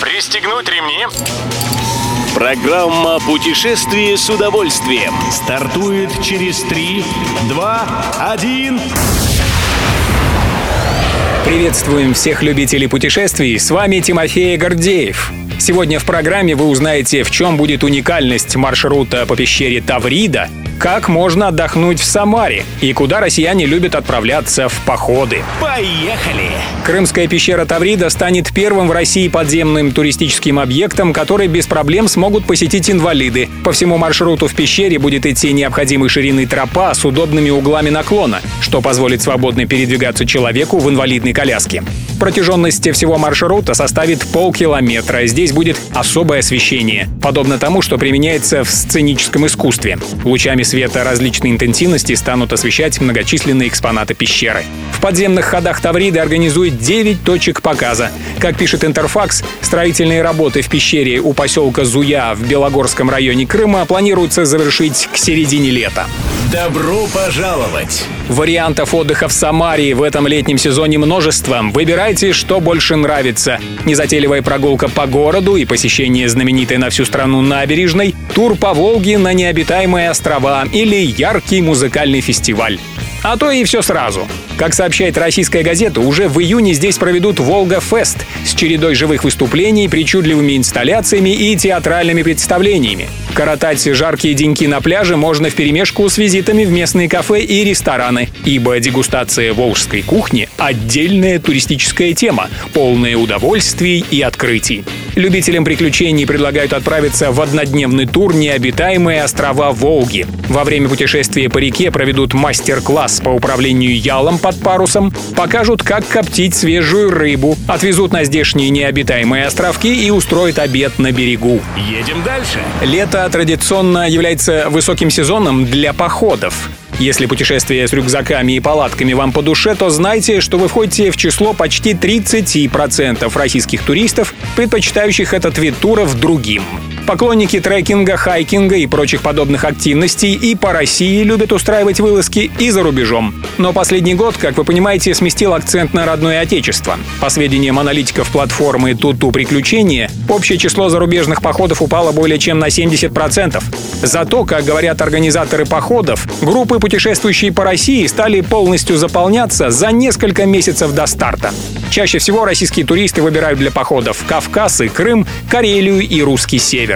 Пристегнуть ремни. Программа «Путешествие с удовольствием». Стартует через 3, 2, 1. Приветствуем всех любителей путешествий. С вами Тимофей Гордеев. Сегодня в программе вы узнаете, в чем будет уникальность маршрута по пещере Таврида, как можно отдохнуть в Самаре и куда россияне любят отправляться в походы. Поехали! Крымская пещера Таврида станет первым в России подземным туристическим объектом, который без проблем смогут посетить инвалиды. По всему маршруту в пещере будет идти необходимой ширины тропа с удобными углами наклона, что позволит свободно передвигаться человеку в инвалидной коляске. Протяженность всего маршрута составит полкилометра. Здесь будет особое освещение, подобно тому, что применяется в сценическом искусстве. Лучами света различной интенсивности станут освещать многочисленные экспонаты пещеры. В подземных ходах Тавриды организует 9 точек показа. Как пишет Интерфакс, строительные работы в пещере у поселка Зуя в Белогорском районе Крыма планируется завершить к середине лета. Добро пожаловать! Вариантов отдыха в Самаре в этом летнем сезоне множество. Выбирайте, что больше нравится. Незатейливая прогулка по городу и посещение знаменитой на всю страну набережной, тур по Волге на необитаемые острова или яркий музыкальный фестиваль. А то и все сразу. Как сообщает российская газета, уже в июне здесь проведут «Волга-фест» с чередой живых выступлений, причудливыми инсталляциями и театральными представлениями. Коротать жаркие деньки на пляже можно вперемешку с визитами в местные кафе и рестораны, ибо дегустация волжской кухни – отдельная туристическая тема, полная удовольствий и открытий. Любителям приключений предлагают отправиться в однодневный тур «Необитаемые острова Волги». Во время путешествия по реке проведут мастер-класс по управлению ялом под парусом, покажут, как коптить свежую рыбу, отвезут на здешние необитаемые островки и устроят обед на берегу. Едем дальше. Лето традиционно является высоким сезоном для походов. Если путешествие с рюкзаками и палатками вам по душе, то знайте, что вы входите в число почти 30% российских туристов, предпочитающих этот вид туров другим. Поклонники трекинга, хайкинга и прочих подобных активностей и по России любят устраивать вылазки и за рубежом. Но последний год, как вы понимаете, сместил акцент на родное отечество. По сведениям аналитиков платформы Туту приключения, общее число зарубежных походов упало более чем на 70%. Зато, как говорят организаторы походов, группы, путешествующие по России, стали полностью заполняться за несколько месяцев до старта. Чаще всего российские туристы выбирают для походов Кавказ и Крым, Карелию и Русский Север.